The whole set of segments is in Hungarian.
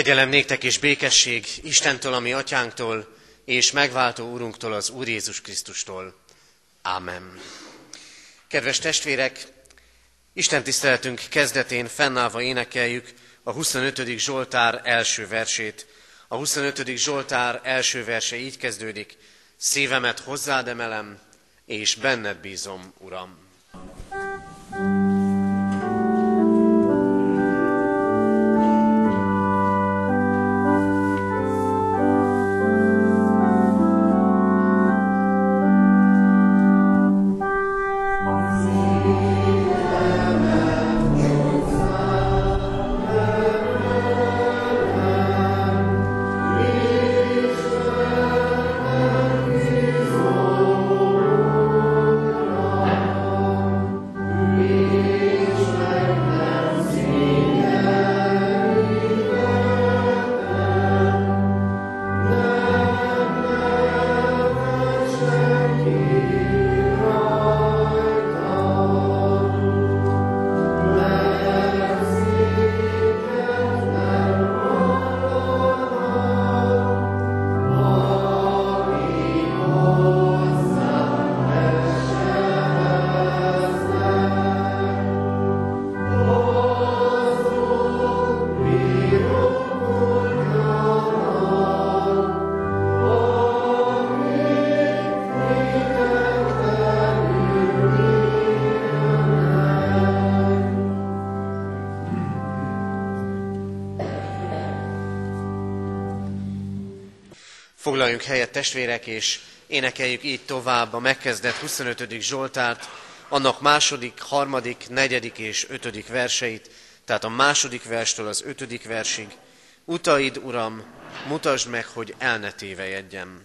Kegyelem néktek és békesség Istentől, ami atyánktól, és megváltó úrunktól, az Úr Jézus Krisztustól. Ámen. Kedves testvérek, Isten tiszteletünk kezdetén fennállva énekeljük a 25. Zsoltár első versét. A 25. Zsoltár első verse így kezdődik. Szívemet hozzád emelem, és benned bízom, Uram. Foglaljunk helyet testvérek, és énekeljük így tovább a megkezdett 25. Zsoltárt, annak második, harmadik, negyedik és ötödik verseit, tehát a második verstől az ötödik versig. Utaid, Uram, mutasd meg, hogy el ne tévejedjem.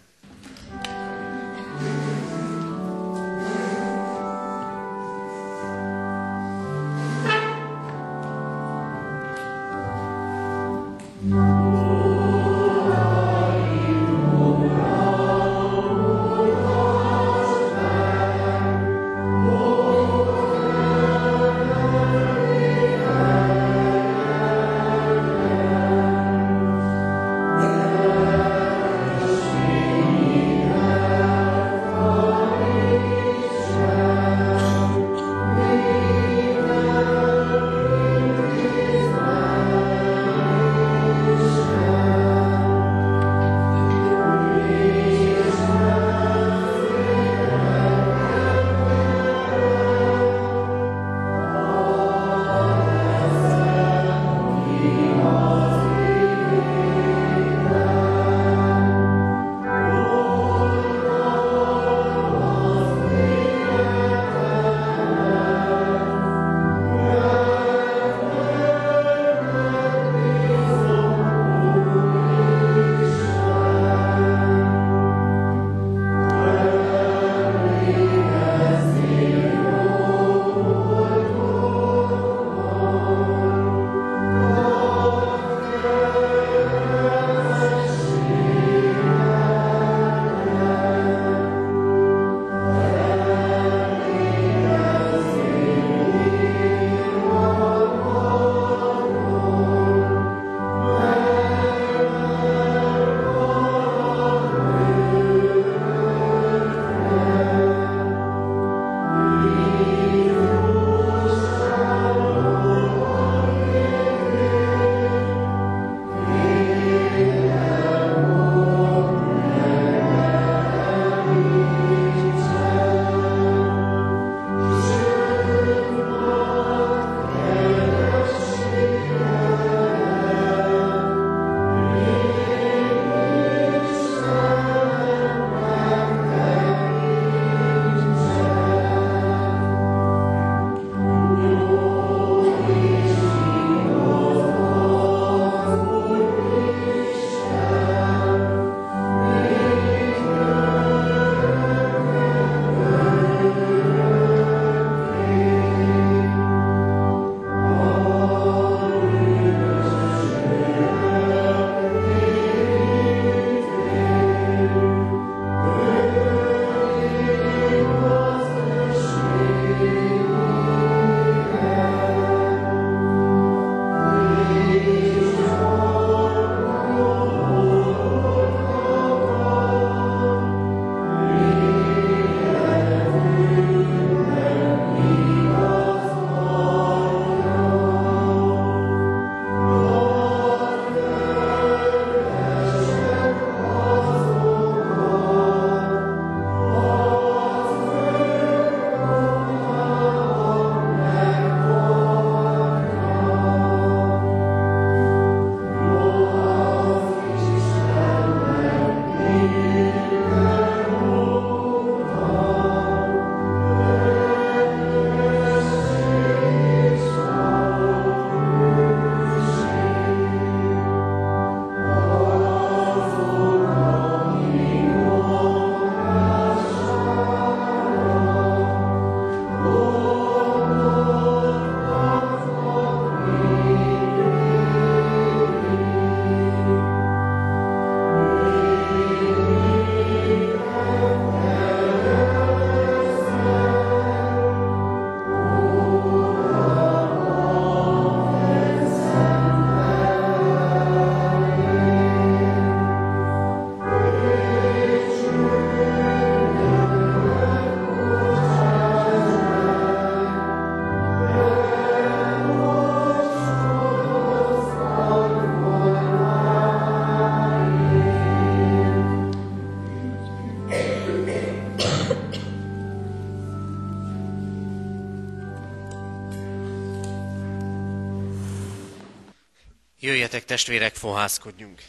Jöjjetek testvérek, fohászkodjunk!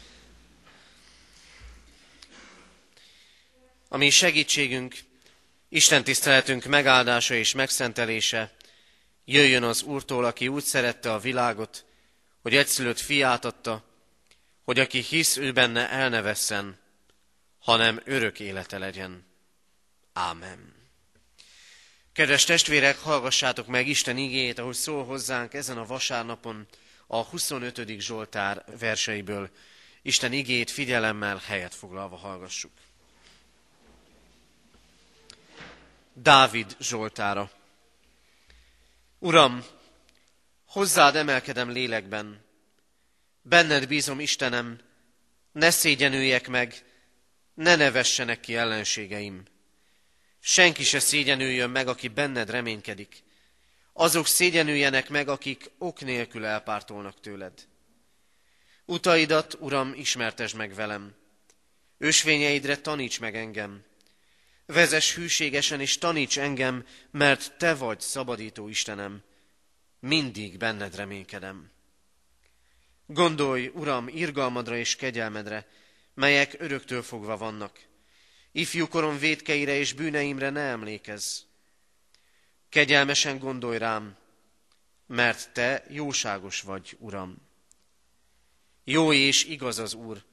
A mi segítségünk, Isten tiszteletünk megáldása és megszentelése jöjjön az Úrtól, aki úgy szerette a világot, hogy egyszülött fiát adta, hogy aki hisz ő benne el ne vesszen, hanem örök élete legyen. Ámen. Kedves testvérek, hallgassátok meg Isten igéjét, ahogy szól hozzánk ezen a vasárnapon a 25. Zsoltár verseiből. Isten igéjét figyelemmel helyet foglalva hallgassuk. Dávid Zsoltára. Uram, hozzád emelkedem lélekben, benned bízom Istenem, ne szégyenüljek meg, ne nevessenek ki ellenségeim. Senki se szégyenüljön meg, aki benned reménykedik. Azok szégyenüljenek meg, akik ok nélkül elpártolnak tőled. Utaidat, Uram, ismertes meg velem. Ösvényeidre taníts meg engem. Vezes hűségesen és taníts engem, mert Te vagy szabadító Istenem. Mindig benned reménykedem. Gondolj, Uram, irgalmadra és kegyelmedre, melyek öröktől fogva vannak. Ifjúkorom védkeire és bűneimre ne emlékezz. Kegyelmesen gondolj rám, mert Te jóságos vagy, Uram. Jó és igaz az Úr,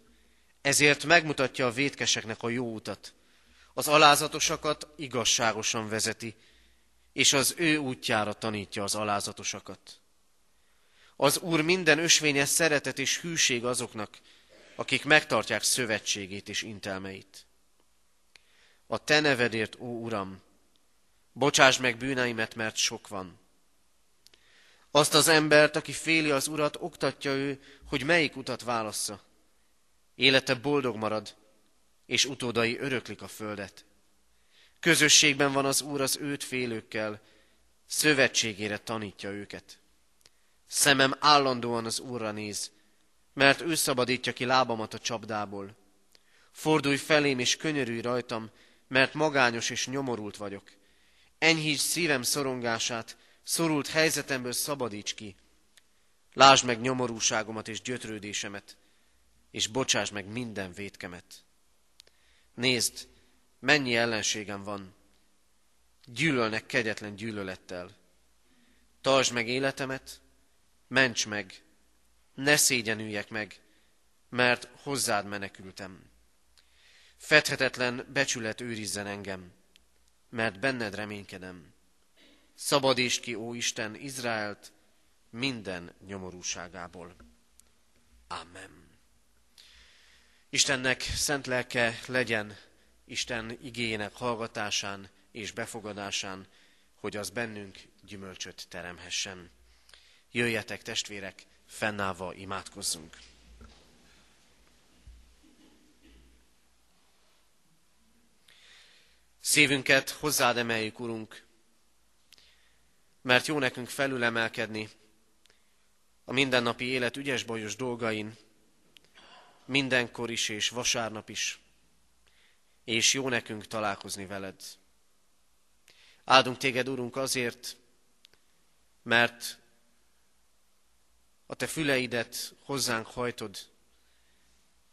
ezért megmutatja a védkeseknek a jó utat. Az alázatosakat igazságosan vezeti, és az ő útjára tanítja az alázatosakat. Az Úr minden ösvényes szeretet és hűség azoknak, akik megtartják szövetségét és intelmeit. A te nevedért, ó Uram, bocsáss meg bűneimet, mert sok van. Azt az embert, aki féli az Urat, oktatja ő, hogy melyik utat válassza. Élete boldog marad, és utódai öröklik a földet. Közösségben van az Úr az őt félőkkel, szövetségére tanítja őket. Szemem állandóan az Úrra néz, mert ő szabadítja ki lábamat a csapdából. Fordulj felém és könyörülj rajtam, mert magányos és nyomorult vagyok. Enyhíts szívem szorongását, szorult helyzetemből szabadíts ki. Lásd meg nyomorúságomat és gyötrődésemet, és bocsáss meg minden vétkemet. Nézd, mennyi ellenségem van. Gyűlölnek kegyetlen gyűlölettel. Tartsd meg életemet, ments meg, ne szégyenüljek meg, mert hozzád menekültem. Fedhetetlen becsület őrizzen engem, mert benned reménykedem. Szabadítsd ki, ó Isten, Izraelt minden nyomorúságából. Amen. Istennek szent lelke legyen Isten igényének hallgatásán és befogadásán, hogy az bennünk gyümölcsöt teremhessen. Jöjjetek, testvérek, fennállva imádkozzunk. Szívünket hozzád emeljük, Urunk, mert jó nekünk felülemelkedni a mindennapi élet ügyes bajos dolgain, mindenkor is és vasárnap is, és jó nekünk találkozni veled. Áldunk téged, Urunk, azért, mert a te füleidet hozzánk hajtod,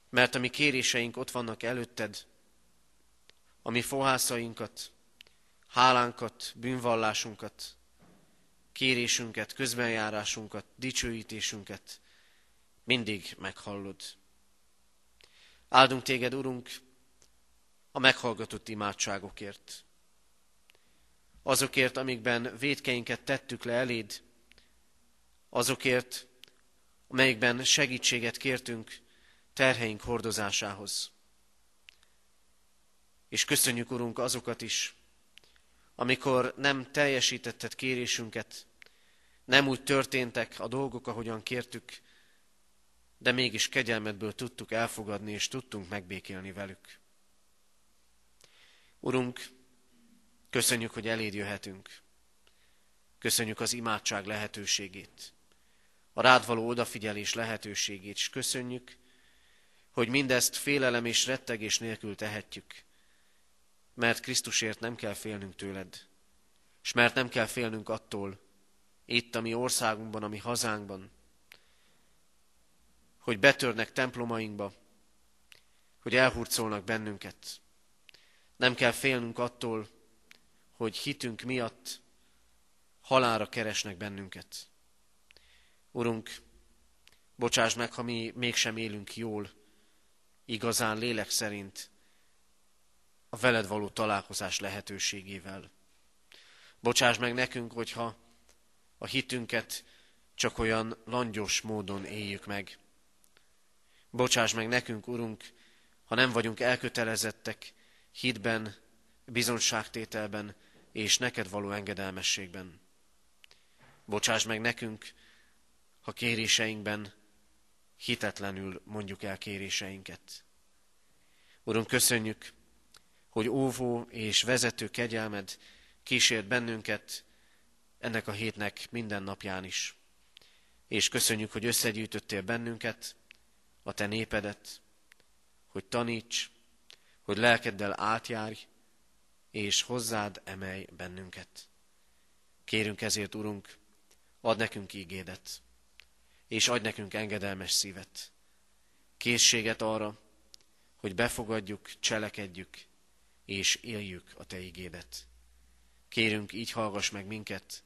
mert a mi kéréseink ott vannak előtted, a mi fohászainkat, hálánkat, bűnvallásunkat, kérésünket, közbenjárásunkat, dicsőítésünket mindig meghallod. Áldunk téged, Urunk, a meghallgatott imádságokért. Azokért, amikben védkeinket tettük le eléd, azokért, amelyikben segítséget kértünk terheink hordozásához. És köszönjük, Urunk, azokat is, amikor nem teljesítetted kérésünket, nem úgy történtek a dolgok, ahogyan kértük, de mégis kegyelmedből tudtuk elfogadni, és tudtunk megbékélni velük. Urunk, köszönjük, hogy eléd jöhetünk. Köszönjük az imádság lehetőségét, a rád való odafigyelés lehetőségét, és köszönjük, hogy mindezt félelem és rettegés nélkül tehetjük, mert Krisztusért nem kell félnünk tőled, és mert nem kell félnünk attól, itt a mi országunkban, a mi hazánkban, hogy betörnek templomainkba, hogy elhurcolnak bennünket. Nem kell félnünk attól, hogy hitünk miatt halára keresnek bennünket. Urunk, bocsáss meg, ha mi mégsem élünk jól, igazán lélek szerint, a veled való találkozás lehetőségével. Bocsáss meg nekünk, hogyha a hitünket csak olyan langyos módon éljük meg. Bocsáss meg nekünk, Urunk, ha nem vagyunk elkötelezettek hitben, bizonságtételben és neked való engedelmességben. Bocsáss meg nekünk, ha kéréseinkben hitetlenül mondjuk el kéréseinket. Uram, köszönjük, hogy óvó és vezető kegyelmed kísért bennünket ennek a hétnek minden napján is. És köszönjük, hogy összegyűjtöttél bennünket, a te népedet, hogy taníts, hogy lelkeddel átjárj, és hozzád emelj bennünket. Kérünk ezért, Urunk, ad nekünk ígédet, és adj nekünk engedelmes szívet, készséget arra, hogy befogadjuk, cselekedjük, és éljük a Te ígédet. Kérünk, így hallgass meg minket,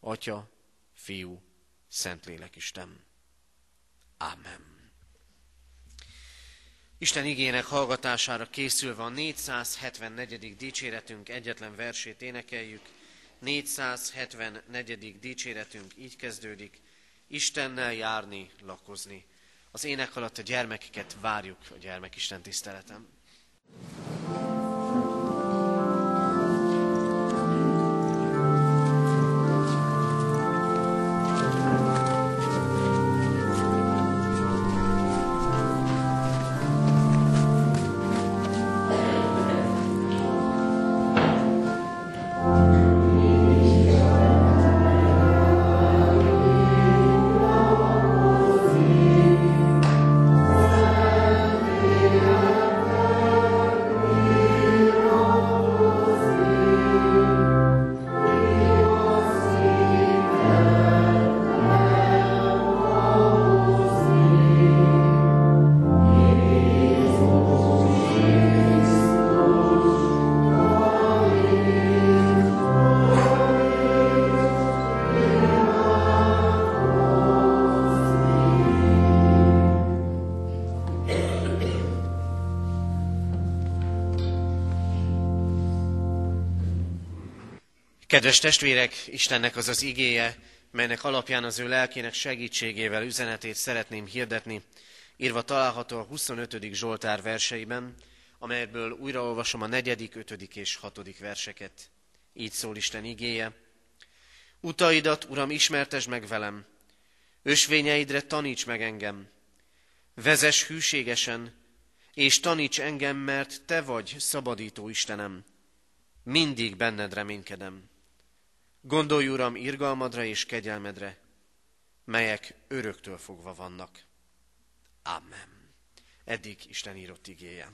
Atya, Fiú, Szentlélek Isten. Amen. Isten igének hallgatására készülve a 474. dicséretünk egyetlen versét énekeljük. 474. dicséretünk így kezdődik. Istennel járni, lakozni. Az ének alatt a gyermekeket várjuk a gyermekisten tiszteletem. Kedves testvérek, Istennek az az igéje, melynek alapján az ő lelkének segítségével üzenetét szeretném hirdetni, írva található a 25. Zsoltár verseiben, amelyből újraolvasom a 4., 5. és 6. verseket. Így szól Isten igéje. Utaidat, Uram, ismertes meg velem, ösvényeidre taníts meg engem. Vezes hűségesen, és taníts engem, mert Te vagy szabadító Istenem. Mindig benned reménykedem. Gondolj, Uram, irgalmadra és kegyelmedre, melyek öröktől fogva vannak. Amen. Eddig Isten írott igéje.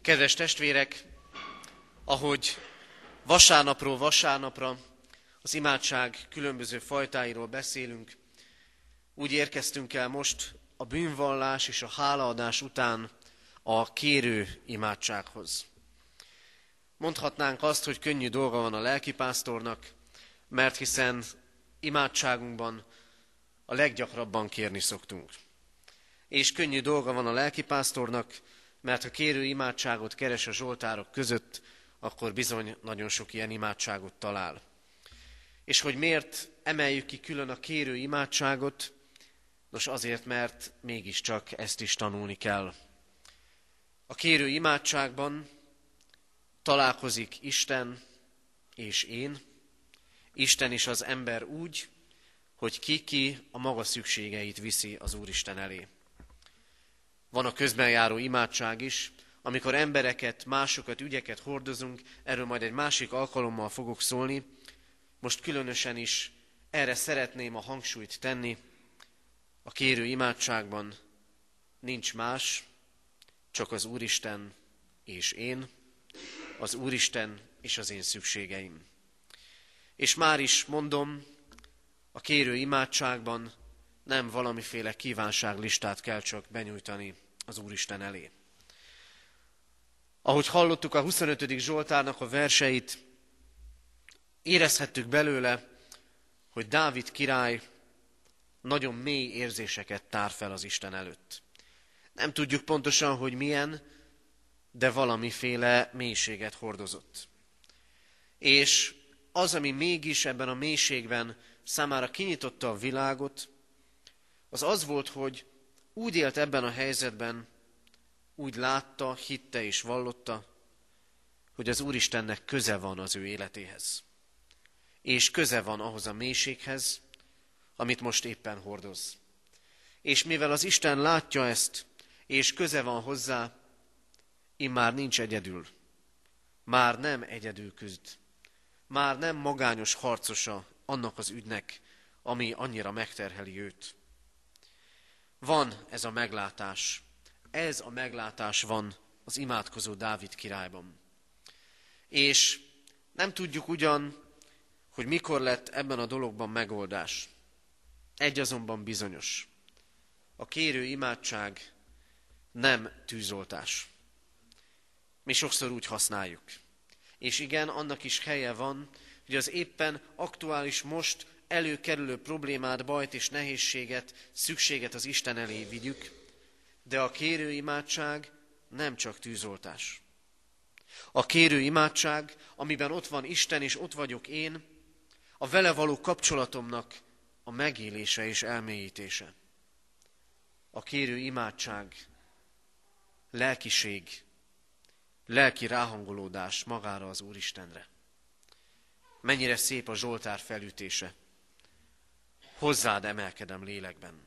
Kedves testvérek, ahogy vasárnapról vasárnapra az imádság különböző fajtáiról beszélünk, úgy érkeztünk el most a bűnvallás és a hálaadás után a kérő imádsághoz. Mondhatnánk azt, hogy könnyű dolga van a lelkipásztornak, mert hiszen imádságunkban a leggyakrabban kérni szoktunk. És könnyű dolga van a lelkipásztornak, mert ha kérő imádságot keres a zsoltárok között, akkor bizony nagyon sok ilyen imádságot talál. És hogy miért emeljük ki külön a kérő imádságot? Nos azért, mert mégiscsak ezt is tanulni kell. A kérő imádságban találkozik Isten és én, Isten és az ember úgy, hogy ki-ki a maga szükségeit viszi az Úristen elé. Van a közben járó imádság is, amikor embereket, másokat, ügyeket hordozunk, erről majd egy másik alkalommal fogok szólni. Most különösen is erre szeretném a hangsúlyt tenni. A kérő imádságban nincs más, csak az Úristen és én, az Úristen és az én szükségeim. És már is mondom, a kérő imádságban nem valamiféle kívánságlistát kell csak benyújtani az Úristen elé. Ahogy hallottuk a 25. Zsoltárnak a verseit, érezhettük belőle, hogy Dávid király nagyon mély érzéseket tár fel az Isten előtt. Nem tudjuk pontosan, hogy milyen, de valamiféle mélységet hordozott. És az, ami mégis ebben a mélységben számára kinyitotta a világot, az az volt, hogy úgy élt ebben a helyzetben, úgy látta, hitte és vallotta, hogy az Úristennek köze van az ő életéhez. És köze van ahhoz a mélységhez, amit most éppen hordoz. És mivel az Isten látja ezt, és köze van hozzá, immár nincs egyedül. Már nem egyedül küzd. Már nem magányos harcosa annak az ügynek, ami annyira megterheli őt. Van ez a meglátás. Ez a meglátás van az imádkozó Dávid királyban. És nem tudjuk ugyan, hogy mikor lett ebben a dologban megoldás. Egy azonban bizonyos. A kérő imádság nem tűzoltás. Mi sokszor úgy használjuk. És igen, annak is helye van, hogy az éppen aktuális most előkerülő problémát, bajt és nehézséget, szükséget az Isten elé vigyük, de a kérő imádság nem csak tűzoltás. A kérő imádság, amiben ott van Isten és ott vagyok én, a vele való kapcsolatomnak a megélése és elmélyítése. A kérő imádság, lelkiség, lelki ráhangolódás magára az Úristenre. Mennyire szép a Zsoltár felütése. Hozzád emelkedem lélekben.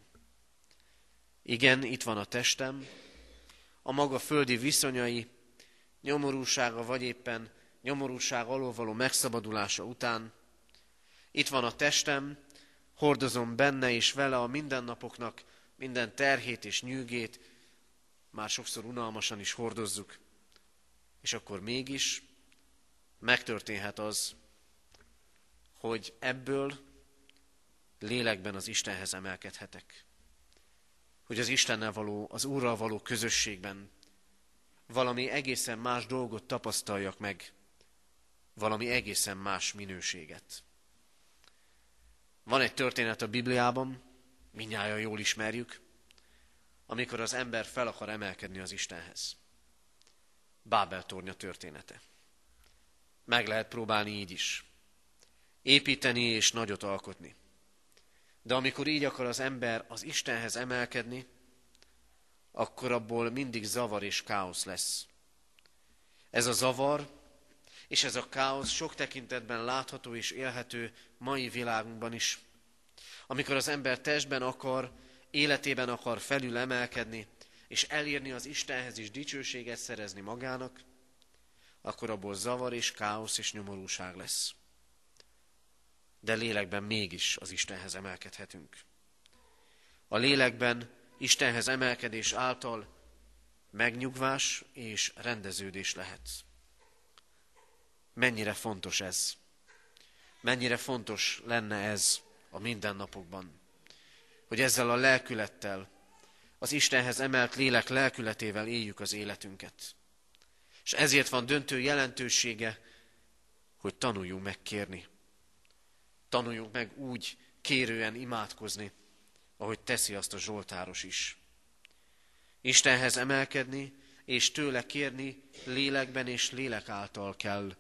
Igen, itt van a testem, a maga földi viszonyai, nyomorúsága vagy éppen nyomorúság alól való megszabadulása után. Itt van a testem, hordozom benne és vele a mindennapoknak minden terhét és nyűgét, már sokszor unalmasan is hordozzuk. És akkor mégis megtörténhet az, hogy ebből lélekben az Istenhez emelkedhetek. Hogy az Istennel való, az Úrral való közösségben valami egészen más dolgot tapasztaljak meg, valami egészen más minőséget. Van egy történet a Bibliában, minnyáján jól ismerjük, amikor az ember fel akar emelkedni az Istenhez. Bábel tornya története. Meg lehet próbálni így is. Építeni és nagyot alkotni. De amikor így akar az ember az Istenhez emelkedni, akkor abból mindig zavar és káosz lesz. Ez a zavar és ez a káosz sok tekintetben látható és élhető mai világunkban is. Amikor az ember testben akar, életében akar felül emelkedni, és elírni az Istenhez is dicsőséget szerezni magának, akkor abból zavar és káosz és nyomorúság lesz. De lélekben mégis az Istenhez emelkedhetünk. A lélekben Istenhez emelkedés által megnyugvás és rendeződés lehet. Mennyire fontos ez? Mennyire fontos lenne ez a mindennapokban? Hogy ezzel a lelkülettel, az Istenhez emelt lélek lelkületével éljük az életünket. És ezért van döntő jelentősége, hogy tanuljunk meg kérni. Tanuljunk meg úgy kérően imádkozni, ahogy teszi azt a Zsoltáros is. Istenhez emelkedni és tőle kérni lélekben és lélek által kell,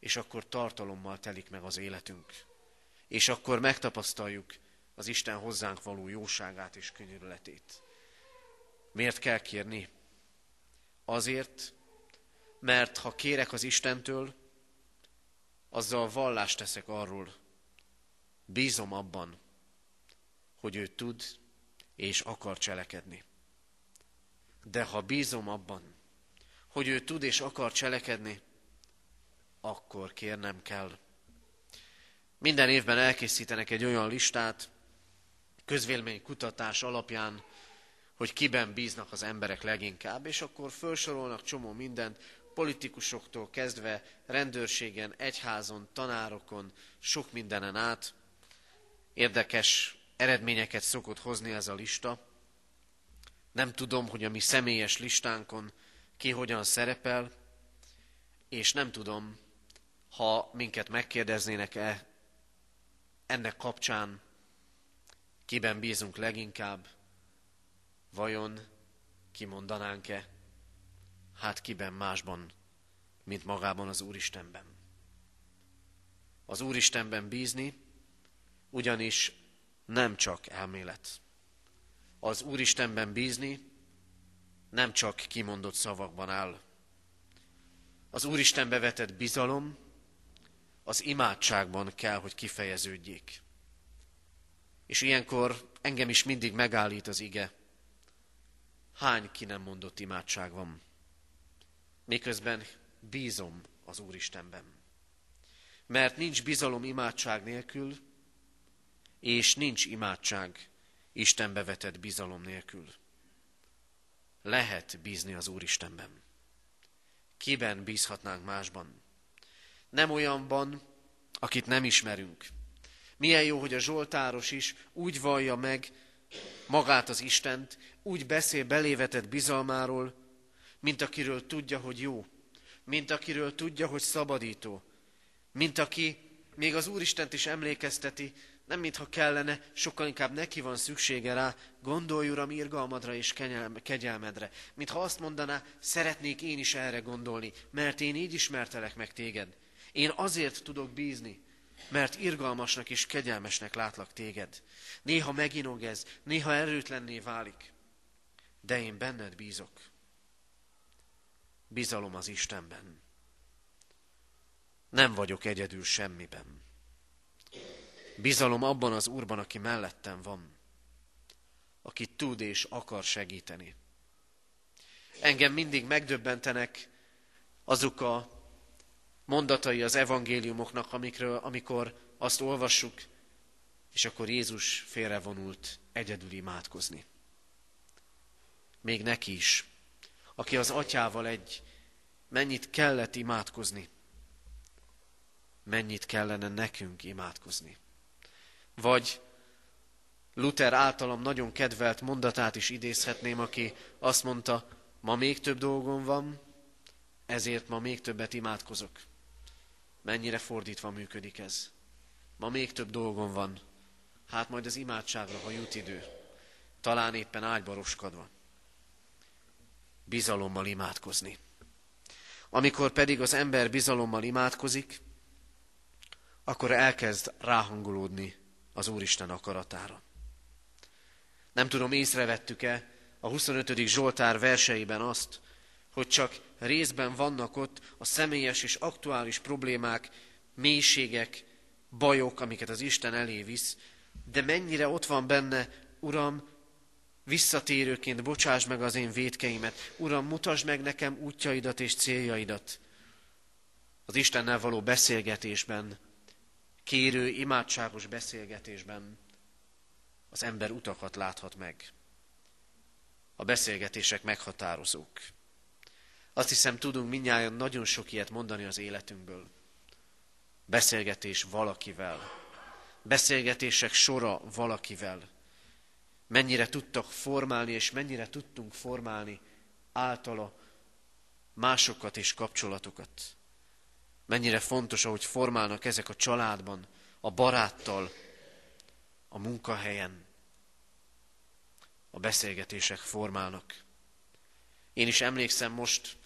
és akkor tartalommal telik meg az életünk. És akkor megtapasztaljuk az Isten hozzánk való jóságát és könyörületét. Miért kell kérni? Azért, mert ha kérek az Istentől, azzal vallást teszek arról, bízom abban, hogy ő tud és akar cselekedni. De ha bízom abban, hogy ő tud és akar cselekedni, akkor kérnem kell. Minden évben elkészítenek egy olyan listát, közvélemény kutatás alapján, hogy kiben bíznak az emberek leginkább, és akkor felsorolnak csomó mindent, politikusoktól kezdve rendőrségen, egyházon, tanárokon, sok mindenen át, Érdekes eredményeket szokott hozni ez a lista. Nem tudom, hogy a mi személyes listánkon ki hogyan szerepel, és nem tudom, ha minket megkérdeznének-e ennek kapcsán, kiben bízunk leginkább, vajon kimondanánk-e? Hát kiben másban, mint magában az Úristenben. Az Úristenben bízni ugyanis nem csak elmélet. Az Úristenben bízni nem csak kimondott szavakban áll. Az Úristenbe vetett bizalom az imádságban kell, hogy kifejeződjék. És ilyenkor engem is mindig megállít az ige. Hány ki nem mondott imádság van? Miközben bízom az Úristenben. Mert nincs bizalom imádság nélkül, és nincs imádság Istenbe vetett bizalom nélkül. Lehet bízni az Úristenben. Kiben bízhatnánk másban? Nem olyanban, akit nem ismerünk. Milyen jó, hogy a Zsoltáros is úgy vallja meg magát az Istent, úgy beszél belévetett bizalmáról, mint akiről tudja, hogy jó, mint akiről tudja, hogy szabadító, mint aki még az Úristent is emlékezteti, nem mintha kellene, sokkal inkább neki van szüksége rá, gondolj Uram irgalmadra és kegyelmedre. Mintha azt mondaná, szeretnék én is erre gondolni, mert én így ismertelek meg téged. Én azért tudok bízni, mert irgalmasnak és kegyelmesnek látlak téged. Néha meginog ez, néha erőtlenné válik, de én benned bízok. Bizalom az Istenben. Nem vagyok egyedül semmiben. Bizalom abban az Úrban, aki mellettem van, aki tud és akar segíteni. Engem mindig megdöbbentenek azok a mondatai az evangéliumoknak, amikről, amikor azt olvassuk, és akkor Jézus félrevonult egyedül imádkozni. Még neki is, aki az atyával egy, mennyit kellett imádkozni, mennyit kellene nekünk imádkozni. Vagy Luther általam nagyon kedvelt mondatát is idézhetném, aki azt mondta, ma még több dolgom van, ezért ma még többet imádkozok. Mennyire fordítva működik ez? Ma még több dolgom van, hát majd az imádságra, ha jut idő, talán éppen ágyba roskadva. Bizalommal imádkozni. Amikor pedig az ember bizalommal imádkozik, akkor elkezd ráhangolódni az Úristen akaratára. Nem tudom, észrevettük-e a 25. Zsoltár verseiben azt, hogy csak részben vannak ott a személyes és aktuális problémák, mélységek, bajok, amiket az Isten elé visz, de mennyire ott van benne, Uram, visszatérőként bocsáss meg az én védkeimet. Uram, mutasd meg nekem útjaidat és céljaidat. Az Istennel való beszélgetésben, kérő, imádságos beszélgetésben az ember utakat láthat meg. A beszélgetések meghatározók. Azt hiszem, tudunk minnyáján nagyon sok ilyet mondani az életünkből. Beszélgetés valakivel. Beszélgetések sora valakivel. Mennyire tudtak formálni, és mennyire tudtunk formálni általa másokat és kapcsolatokat. Mennyire fontos, ahogy formálnak ezek a családban, a baráttal, a munkahelyen. A beszélgetések formálnak. Én is emlékszem most,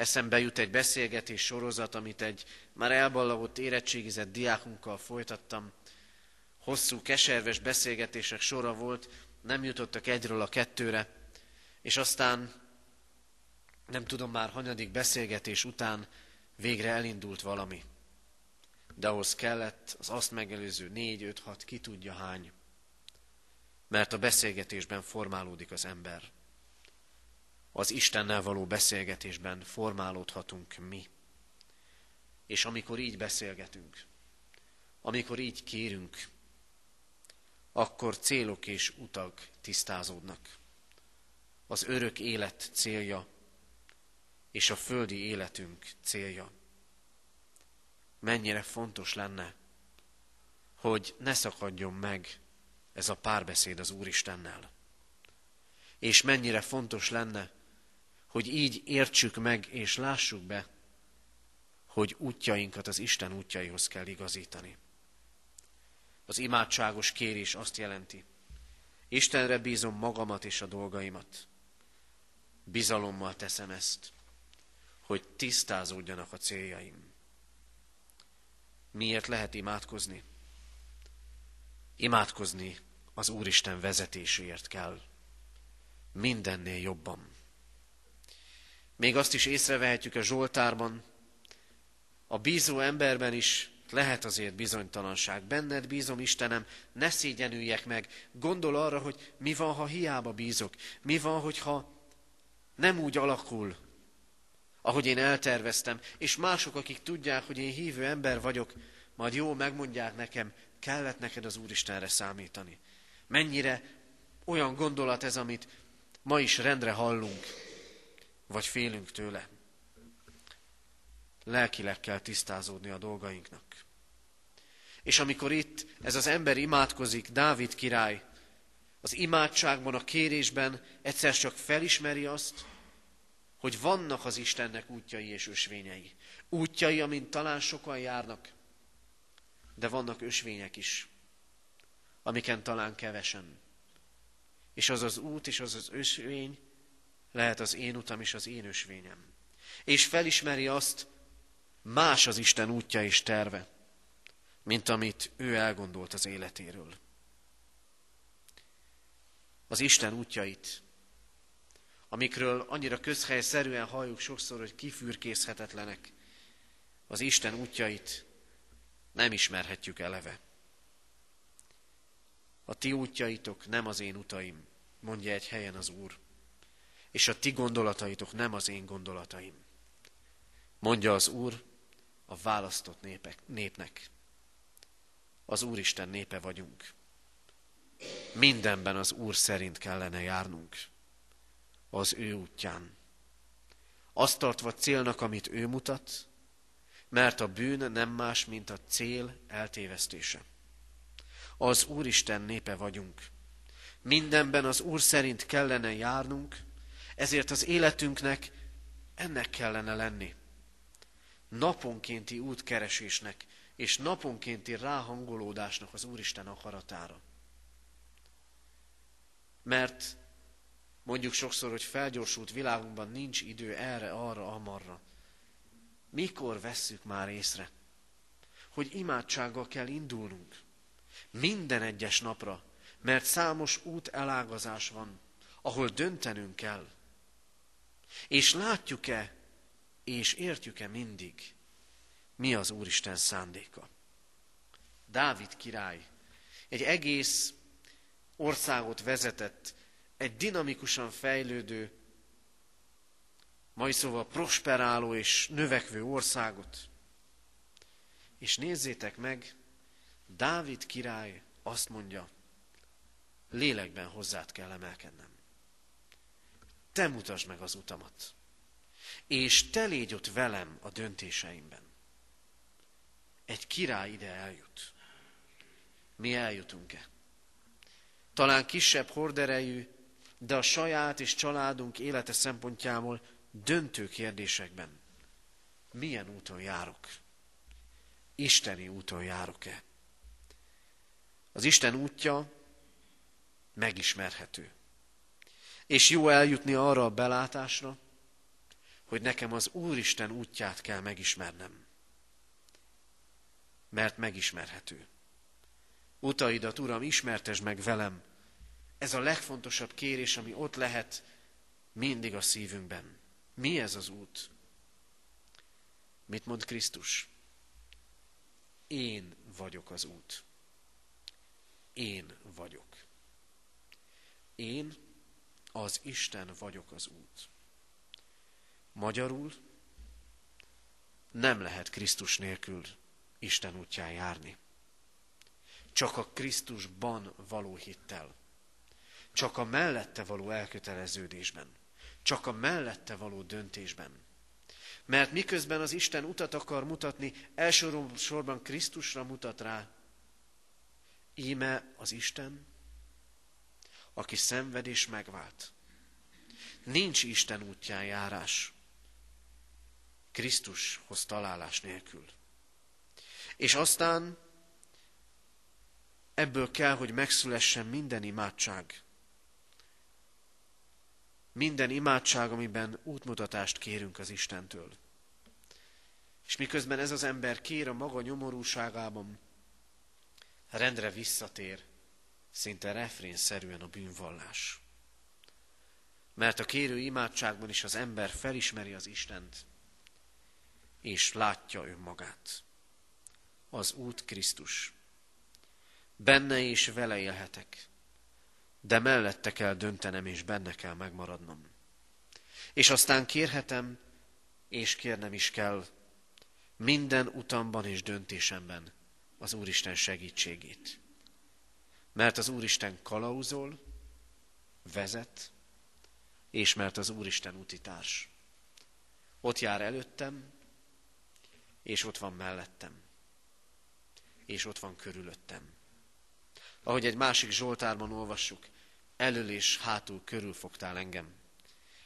eszembe jut egy beszélgetés sorozat, amit egy már elballagott érettségizett diákunkkal folytattam. Hosszú, keserves beszélgetések sora volt, nem jutottak egyről a kettőre, és aztán nem tudom már hanyadik beszélgetés után végre elindult valami. De ahhoz kellett az azt megelőző négy, öt, hat, ki tudja hány. Mert a beszélgetésben formálódik az ember. Az Istennel való beszélgetésben formálódhatunk mi. És amikor így beszélgetünk, amikor így kérünk, akkor célok és utak tisztázódnak. Az örök élet célja és a földi életünk célja. Mennyire fontos lenne, hogy ne szakadjon meg ez a párbeszéd az Úristennel. És mennyire fontos lenne, hogy így értsük meg és lássuk be, hogy útjainkat az Isten útjaihoz kell igazítani. Az imádságos kérés azt jelenti, Istenre bízom magamat és a dolgaimat. Bizalommal teszem ezt, hogy tisztázódjanak a céljaim. Miért lehet imádkozni? Imádkozni az Úristen vezetéséért kell. Mindennél jobban. Még azt is észrevehetjük a Zsoltárban, a bízó emberben is lehet azért bizonytalanság. Benned bízom, Istenem, ne szégyenüljek meg. Gondol arra, hogy mi van, ha hiába bízok. Mi van, hogyha nem úgy alakul, ahogy én elterveztem, és mások, akik tudják, hogy én hívő ember vagyok, majd jó megmondják nekem, kellett neked az Úristenre számítani. Mennyire olyan gondolat ez, amit ma is rendre hallunk, vagy félünk tőle. Lelkileg kell tisztázódni a dolgainknak. És amikor itt ez az ember imádkozik, Dávid király, az imádságban, a kérésben egyszer csak felismeri azt, hogy vannak az Istennek útjai és ösvényei. Útjai, amin talán sokan járnak, de vannak ösvények is, amiken talán kevesen. És az az út és az az ösvény lehet az én utam és az én ösvényem. És felismeri azt, más az Isten útja és terve, mint amit ő elgondolt az életéről. Az Isten útjait, amikről annyira közhelyszerűen halljuk sokszor, hogy kifürkészhetetlenek, az Isten útjait nem ismerhetjük eleve. A ti útjaitok nem az én utaim, mondja egy helyen az Úr, és a ti gondolataitok nem az én gondolataim. Mondja az Úr a választott népek, népnek. Az Úristen népe vagyunk. Mindenben az Úr szerint kellene járnunk. Az ő útján. Azt tartva célnak, amit ő mutat, mert a bűn nem más, mint a cél eltévesztése. Az Úristen népe vagyunk. Mindenben az Úr szerint kellene járnunk, ezért az életünknek ennek kellene lenni. Naponkénti útkeresésnek és naponkénti ráhangolódásnak az Úristen akaratára. Mert mondjuk sokszor, hogy felgyorsult világunkban nincs idő erre, arra, amarra. Mikor vesszük már észre, hogy imádsággal kell indulnunk minden egyes napra, mert számos út elágazás van, ahol döntenünk kell. És látjuk-e, és értjük-e mindig, mi az Úristen szándéka? Dávid király egy egész országot vezetett, egy dinamikusan fejlődő, majd szóval prosperáló és növekvő országot. És nézzétek meg, Dávid király azt mondja, lélekben hozzád kell emelkednem. Te mutasd meg az utamat, és te légy ott velem a döntéseimben. Egy király ide eljut. Mi eljutunk-e? Talán kisebb horderejű, de a saját és családunk élete szempontjából döntő kérdésekben milyen úton járok? Isteni úton járok-e? Az Isten útja megismerhető. És jó eljutni arra a belátásra, hogy nekem az Úristen útját kell megismernem. Mert megismerhető. Utaidat, Uram, ismertesd meg velem. Ez a legfontosabb kérés, ami ott lehet mindig a szívünkben. Mi ez az út? Mit mond Krisztus? Én vagyok az út. Én vagyok. Én az Isten vagyok az út. Magyarul nem lehet Krisztus nélkül Isten útján járni. Csak a Krisztusban való hittel. Csak a mellette való elköteleződésben csak a mellette való döntésben. Mert miközben az Isten utat akar mutatni, elsősorban Krisztusra mutat rá, Íme az Isten, aki szenved és megvált. Nincs Isten útján járás. Krisztushoz találás nélkül. És aztán ebből kell, hogy megszülessen minden imádság. Minden imádság, amiben útmutatást kérünk az Istentől. És miközben ez az ember kér a maga nyomorúságában, rendre visszatér, szinte refrénszerűen a bűnvallás. Mert a kérő imádságban is az ember felismeri az Istent, és látja önmagát. Az út Krisztus. Benne és vele élhetek, de mellette kell döntenem, és benne kell megmaradnom. És aztán kérhetem, és kérnem is kell minden utamban és döntésemben az Úristen segítségét. Mert az Úristen kalauzol, vezet, és mert az Úristen utitárs. Ott jár előttem, és ott van mellettem, és ott van körülöttem. Ahogy egy másik Zsoltárban olvassuk, elől és hátul körül fogtál engem.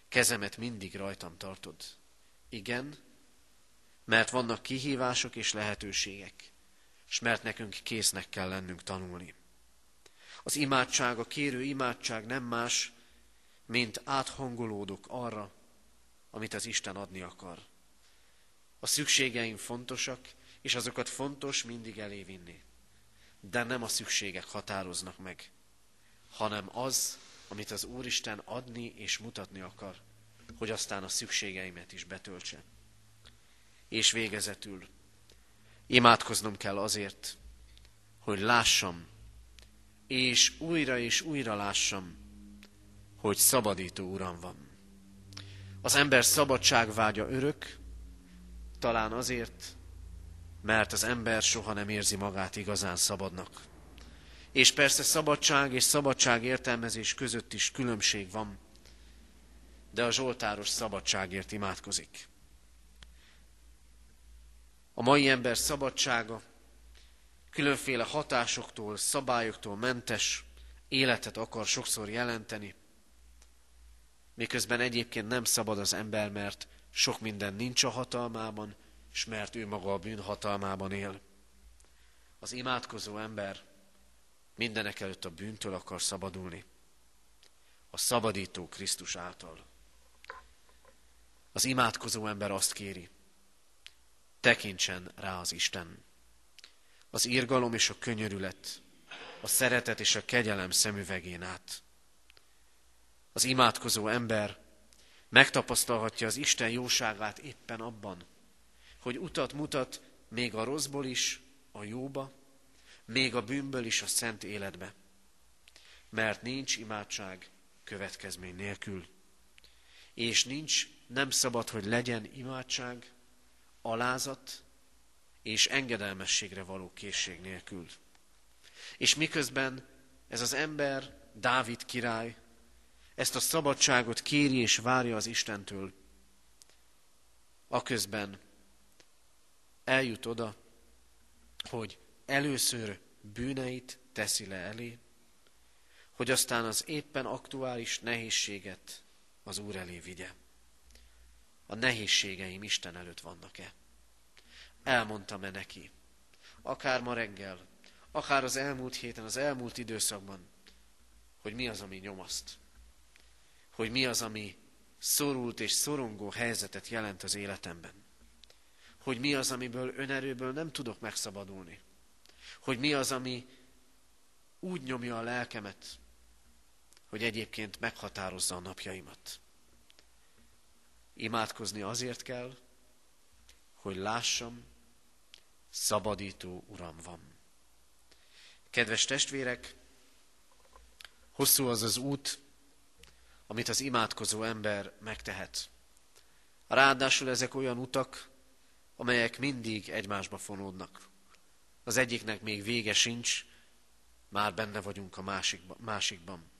Kezemet mindig rajtam tartod. Igen, mert vannak kihívások és lehetőségek, és mert nekünk késznek kell lennünk tanulni. Az imádság, a kérő imádság nem más, mint áthangolódok arra, amit az Isten adni akar. A szükségeim fontosak, és azokat fontos mindig elévinni. De nem a szükségek határoznak meg, hanem az, amit az Úristen adni és mutatni akar, hogy aztán a szükségeimet is betöltse. És végezetül imádkoznom kell azért, hogy lássam, és újra és újra lássam, hogy szabadító Uram van. Az ember szabadságvágya örök, talán azért, mert az ember soha nem érzi magát igazán szabadnak. És persze szabadság és szabadság értelmezés között is különbség van, de a Zsoltáros szabadságért imádkozik. A mai ember szabadsága különféle hatásoktól, szabályoktól mentes életet akar sokszor jelenteni, miközben egyébként nem szabad az ember, mert sok minden nincs a hatalmában, és mert ő maga a bűn hatalmában él. Az imádkozó ember mindenek előtt a bűntől akar szabadulni. A szabadító Krisztus által. Az imádkozó ember azt kéri, tekintsen rá az Isten. Az írgalom és a könyörület, a szeretet és a kegyelem szemüvegén át. Az imádkozó ember megtapasztalhatja az Isten jóságát éppen abban, hogy utat mutat még a rosszból is a jóba, még a bűnből is a szent életbe. Mert nincs imádság következmény nélkül. És nincs, nem szabad, hogy legyen imádság, alázat és engedelmességre való készség nélkül. És miközben ez az ember, Dávid király, ezt a szabadságot kéri és várja az Istentől, aközben eljut oda, hogy először bűneit teszi le elé, hogy aztán az éppen aktuális nehézséget az Úr elé vigye. A nehézségeim Isten előtt vannak-e? Elmondtam-e neki? Akár ma reggel, akár az elmúlt héten, az elmúlt időszakban, hogy mi az, ami nyomaszt. Hogy mi az, ami szorult és szorongó helyzetet jelent az életemben hogy mi az, amiből önerőből nem tudok megszabadulni. Hogy mi az, ami úgy nyomja a lelkemet, hogy egyébként meghatározza a napjaimat. Imádkozni azért kell, hogy lássam, szabadító Uram van. Kedves testvérek, hosszú az az út, amit az imádkozó ember megtehet. Ráadásul ezek olyan utak, amelyek mindig egymásba fonódnak. Az egyiknek még vége sincs, már benne vagyunk a másikba, másikban.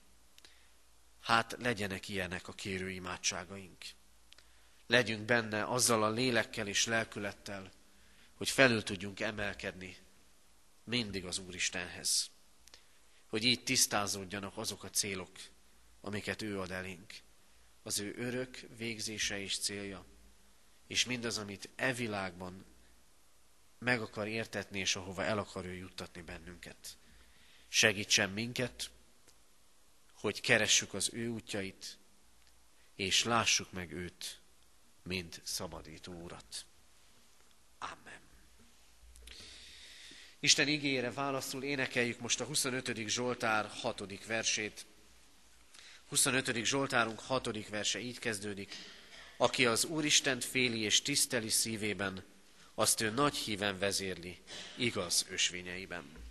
Hát legyenek ilyenek a kérő imádságaink. Legyünk benne azzal a lélekkel és lelkülettel, hogy felül tudjunk emelkedni mindig az Úristenhez. hogy így tisztázódjanak azok a célok, amiket ő ad elénk. Az ő örök végzése és célja, és mindaz, amit e világban meg akar értetni, és ahova el akar ő juttatni bennünket. Segítsen minket, hogy keressük az ő útjait, és lássuk meg őt, mint szabadító urat. Amen. Isten igére válaszul énekeljük most a 25. Zsoltár 6. versét. 25. Zsoltárunk 6. verse így kezdődik. Aki az Úristent féli és tiszteli szívében, azt ő nagy híven vezérli, igaz ösvényeiben.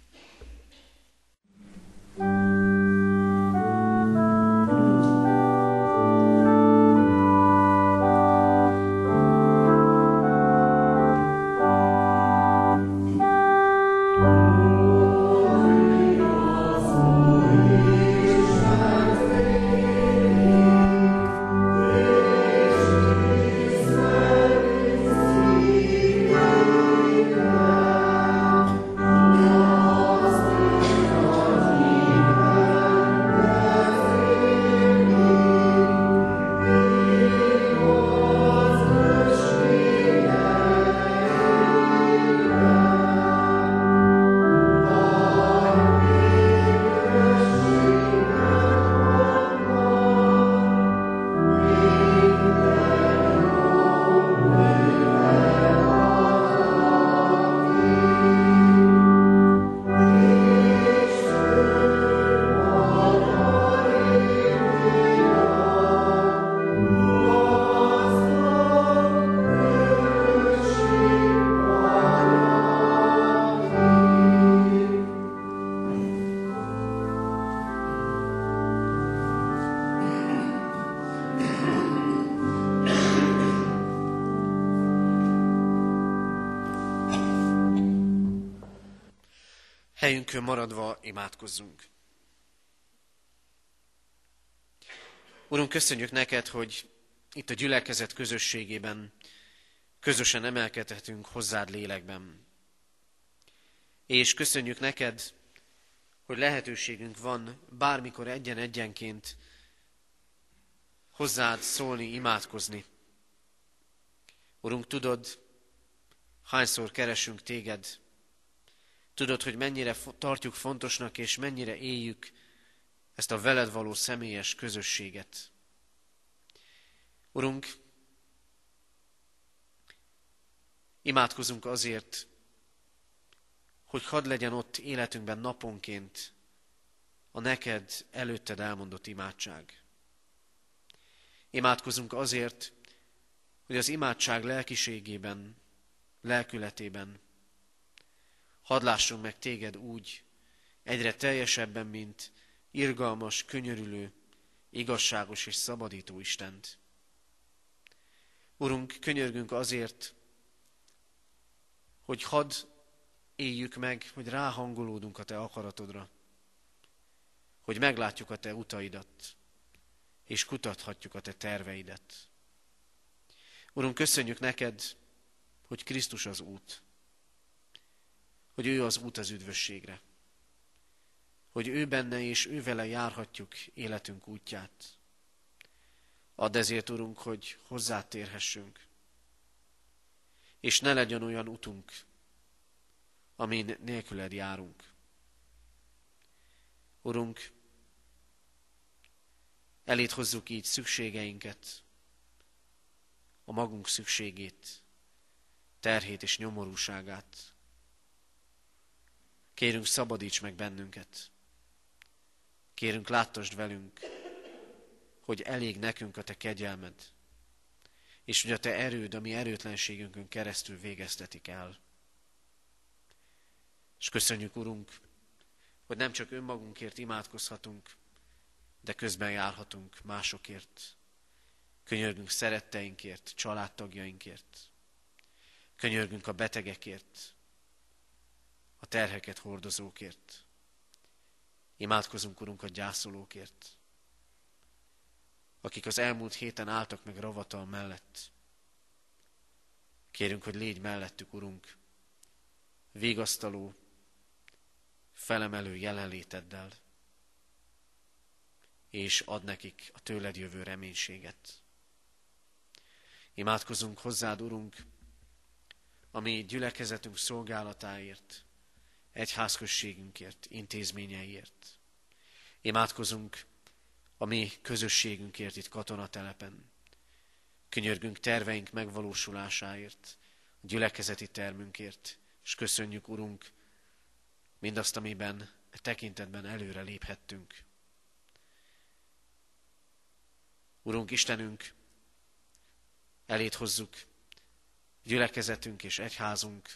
Helyünkön maradva imádkozzunk. Urunk, köszönjük neked, hogy itt a gyülekezet közösségében közösen emelkedhetünk hozzád lélekben. És köszönjük neked, hogy lehetőségünk van bármikor egyen-egyenként hozzád szólni, imádkozni. Urunk, tudod, hányszor keresünk téged, Tudod, hogy mennyire tartjuk fontosnak, és mennyire éljük ezt a veled való személyes közösséget. Urunk, imádkozunk azért, hogy hadd legyen ott életünkben naponként a neked előtted elmondott imádság. Imádkozunk azért, hogy az imádság lelkiségében, lelkületében Hadd lássunk meg téged úgy, egyre teljesebben, mint irgalmas, könyörülő, igazságos és szabadító Istent. Urunk, könyörgünk azért, hogy hadd éljük meg, hogy ráhangolódunk a Te akaratodra, hogy meglátjuk a Te utaidat, és kutathatjuk a Te terveidet. Urunk, köszönjük neked, hogy Krisztus az út, hogy ő az út az üdvösségre. Hogy ő benne és ő vele járhatjuk életünk útját. Add ezért, Urunk, hogy hozzátérhessünk. És ne legyen olyan utunk, amin nélküled járunk. Urunk, elét hozzuk így szükségeinket, a magunk szükségét, terhét és nyomorúságát, Kérünk, szabadíts meg bennünket. Kérünk, láttasd velünk, hogy elég nekünk a Te kegyelmed, és hogy a Te erőd, ami erőtlenségünkön keresztül végeztetik el. És köszönjük, Urunk, hogy nem csak önmagunkért imádkozhatunk, de közben járhatunk másokért. Könyörgünk szeretteinkért, családtagjainkért. Könyörgünk a betegekért, a terheket hordozókért. Imádkozunk, Urunk, a gyászolókért, akik az elmúlt héten álltak meg ravatal mellett. Kérünk, hogy légy mellettük, Urunk, végasztaló, felemelő jelenléteddel. és ad nekik a tőled jövő reménységet. Imádkozunk hozzád, Urunk, ami gyülekezetünk szolgálatáért, egyházközségünkért, intézményeiért. Imádkozunk a mi közösségünkért itt katonatelepen. Könyörgünk terveink megvalósulásáért, a gyülekezeti termünkért, és köszönjük, Urunk, mindazt, amiben e tekintetben előre léphettünk. Urunk Istenünk, elét hozzuk gyülekezetünk és egyházunk,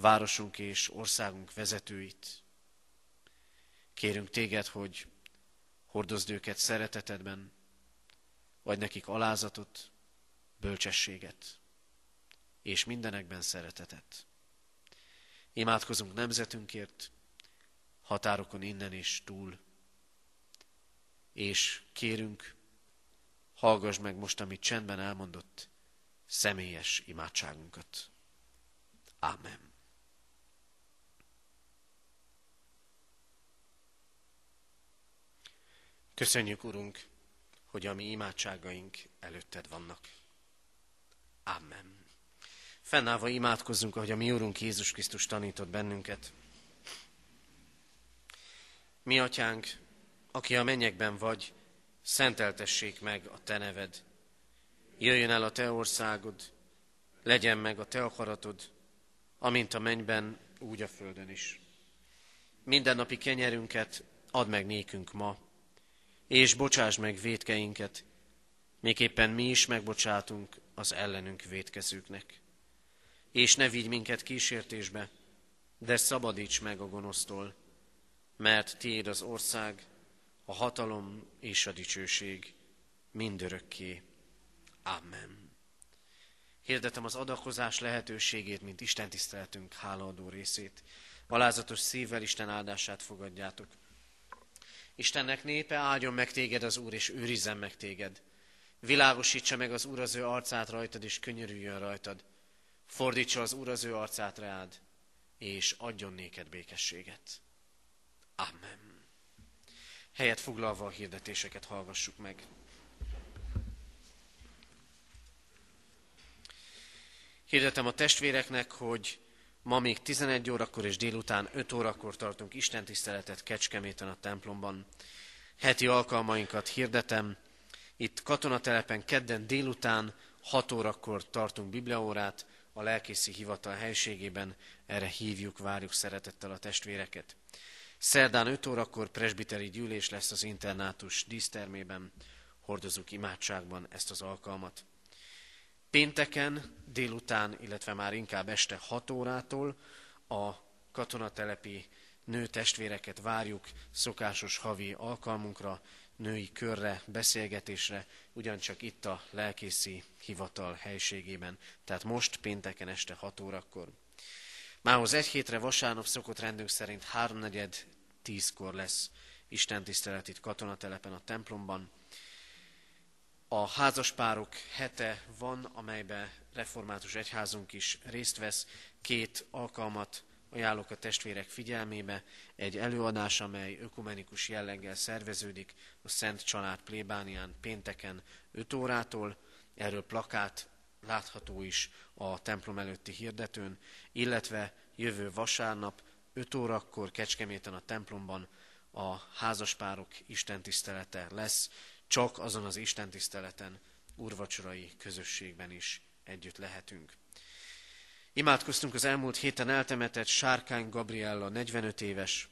városunk és országunk vezetőit. Kérünk téged, hogy hordozd őket szeretetedben, vagy nekik alázatot, bölcsességet, és mindenekben szeretetet. Imádkozunk nemzetünkért, határokon innen és túl, és kérünk, hallgass meg most, amit csendben elmondott, személyes imádságunkat. Amen. Köszönjük, Urunk, hogy a mi imádságaink előtted vannak. Amen. Fennállva imádkozzunk, ahogy a mi Úrunk Jézus Krisztus tanított bennünket. Mi, Atyánk, aki a mennyekben vagy, szenteltessék meg a Te neved. Jöjjön el a Te országod, legyen meg a Te akaratod, amint a mennyben, úgy a földön is. Minden napi kenyerünket add meg nékünk ma, és bocsáss meg védkeinket, miképpen mi is megbocsátunk az ellenünk védkezőknek. És ne vigy minket kísértésbe, de szabadíts meg a gonosztól, mert tiéd az ország, a hatalom és a dicsőség mindörökké. Amen. Hirdetem az adakozás lehetőségét, mint Isten tiszteletünk hálaadó részét. Alázatos szívvel Isten áldását fogadjátok. Istennek népe, áldjon meg téged az Úr, és őrizzen meg téged. Világosítsa meg az Úr az ő arcát rajtad, és könyörüljön rajtad. Fordítsa az Úr az ő arcát rád, és adjon néked békességet. Amen. Helyet foglalva a hirdetéseket hallgassuk meg. Hirdetem a testvéreknek, hogy Ma még 11 órakor és délután 5 órakor tartunk Isten tiszteletet Kecskeméten a templomban. Heti alkalmainkat hirdetem. Itt katonatelepen kedden délután 6 órakor tartunk bibliaórát a lelkészi hivatal helységében. Erre hívjuk, várjuk szeretettel a testvéreket. Szerdán 5 órakor presbiteri gyűlés lesz az internátus dísztermében. Hordozunk imádságban ezt az alkalmat. Pénteken délután, illetve már inkább este 6 órától a katonatelepi nő testvéreket várjuk szokásos havi alkalmunkra, női körre, beszélgetésre, ugyancsak itt a lelkészi hivatal helységében, tehát most pénteken este 6 órakor. Mához egy hétre vasárnap szokott rendünk szerint háromnegyed tízkor lesz Isten tisztelet itt katonatelepen a templomban, a házaspárok hete van, amelyben református egyházunk is részt vesz. Két alkalmat ajánlok a testvérek figyelmébe. Egy előadás, amely ökumenikus jelleggel szerveződik a Szent Család plébánián pénteken 5 órától. Erről plakát látható is a templom előtti hirdetőn, illetve jövő vasárnap 5 órakor Kecskeméten a templomban a házaspárok istentisztelete lesz, csak azon az Isten tiszteleten, urvacsorai közösségben is együtt lehetünk. Imádkoztunk az elmúlt héten eltemetett Sárkány Gabriella 45 éves,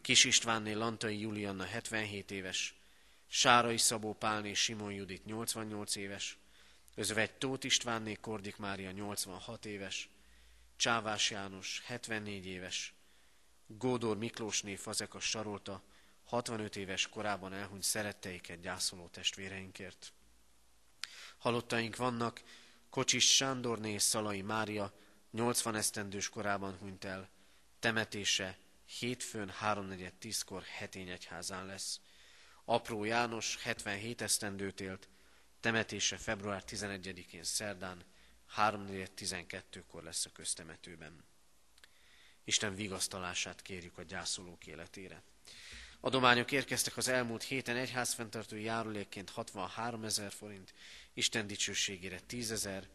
Kis Istvánné Lantai Julianna 77 éves, Sárai Szabó Pálné Simon Judit 88 éves, Özvegy Tóth Istvánné Kordik Mária 86 éves, Csávás János 74 éves, Gódor Miklósné Fazekas Sarolta 65 éves korában elhunyt szeretteiket gyászoló testvéreinkért. Halottaink vannak, Kocsis Sándorné és Szalai Mária 80 esztendős korában hunyt el, temetése hétfőn 3.4.10-kor hetény egyházán lesz. Apró János 77 esztendőt élt, temetése február 11-én szerdán 3.4.12-kor lesz a köztemetőben. Isten vigasztalását kérjük a gyászolók életére. Adományok érkeztek az elmúlt héten egyházfenntartói járulékként 63 ezer forint, Isten dicsőségére 10 ezer,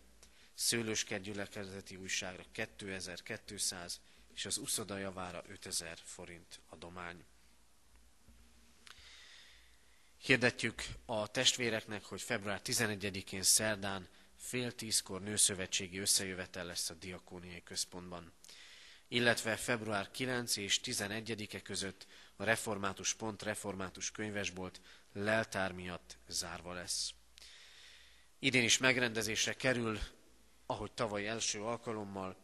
Szőlőskert gyülekezeti újságra 2200 és az uszoda javára 5000 forint adomány. Hirdetjük a testvéreknek, hogy február 11-én szerdán fél tízkor nőszövetségi összejövetel lesz a Diakóniai Központban. Illetve február 9 és 11-e között a Református Pont Református Könyvesbolt leltár miatt zárva lesz. Idén is megrendezésre kerül, ahogy tavaly első alkalommal,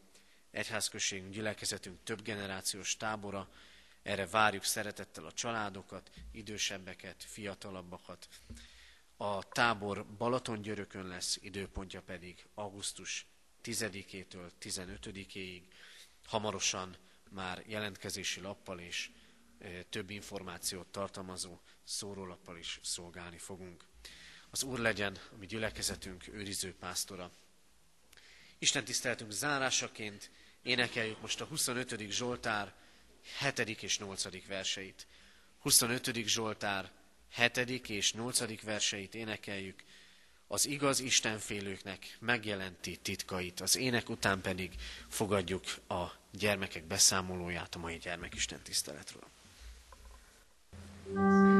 egyházközségünk, gyülekezetünk több generációs tábora, erre várjuk szeretettel a családokat, idősebbeket, fiatalabbakat. A tábor Balatongyörökön lesz, időpontja pedig augusztus 10-től 15-éig. Hamarosan már jelentkezési lappal és több információt tartalmazó szórólappal is szolgálni fogunk. Az Úr legyen a mi gyülekezetünk őriző pásztora. Isten tiszteltünk zárásaként énekeljük most a 25. Zsoltár 7. és 8. verseit. 25. Zsoltár 7. és 8. verseit énekeljük, az igaz Istenfélőknek megjelenti titkait, az ének után pedig fogadjuk a gyermekek beszámolóját a mai gyermekisten tiszteletről. Thank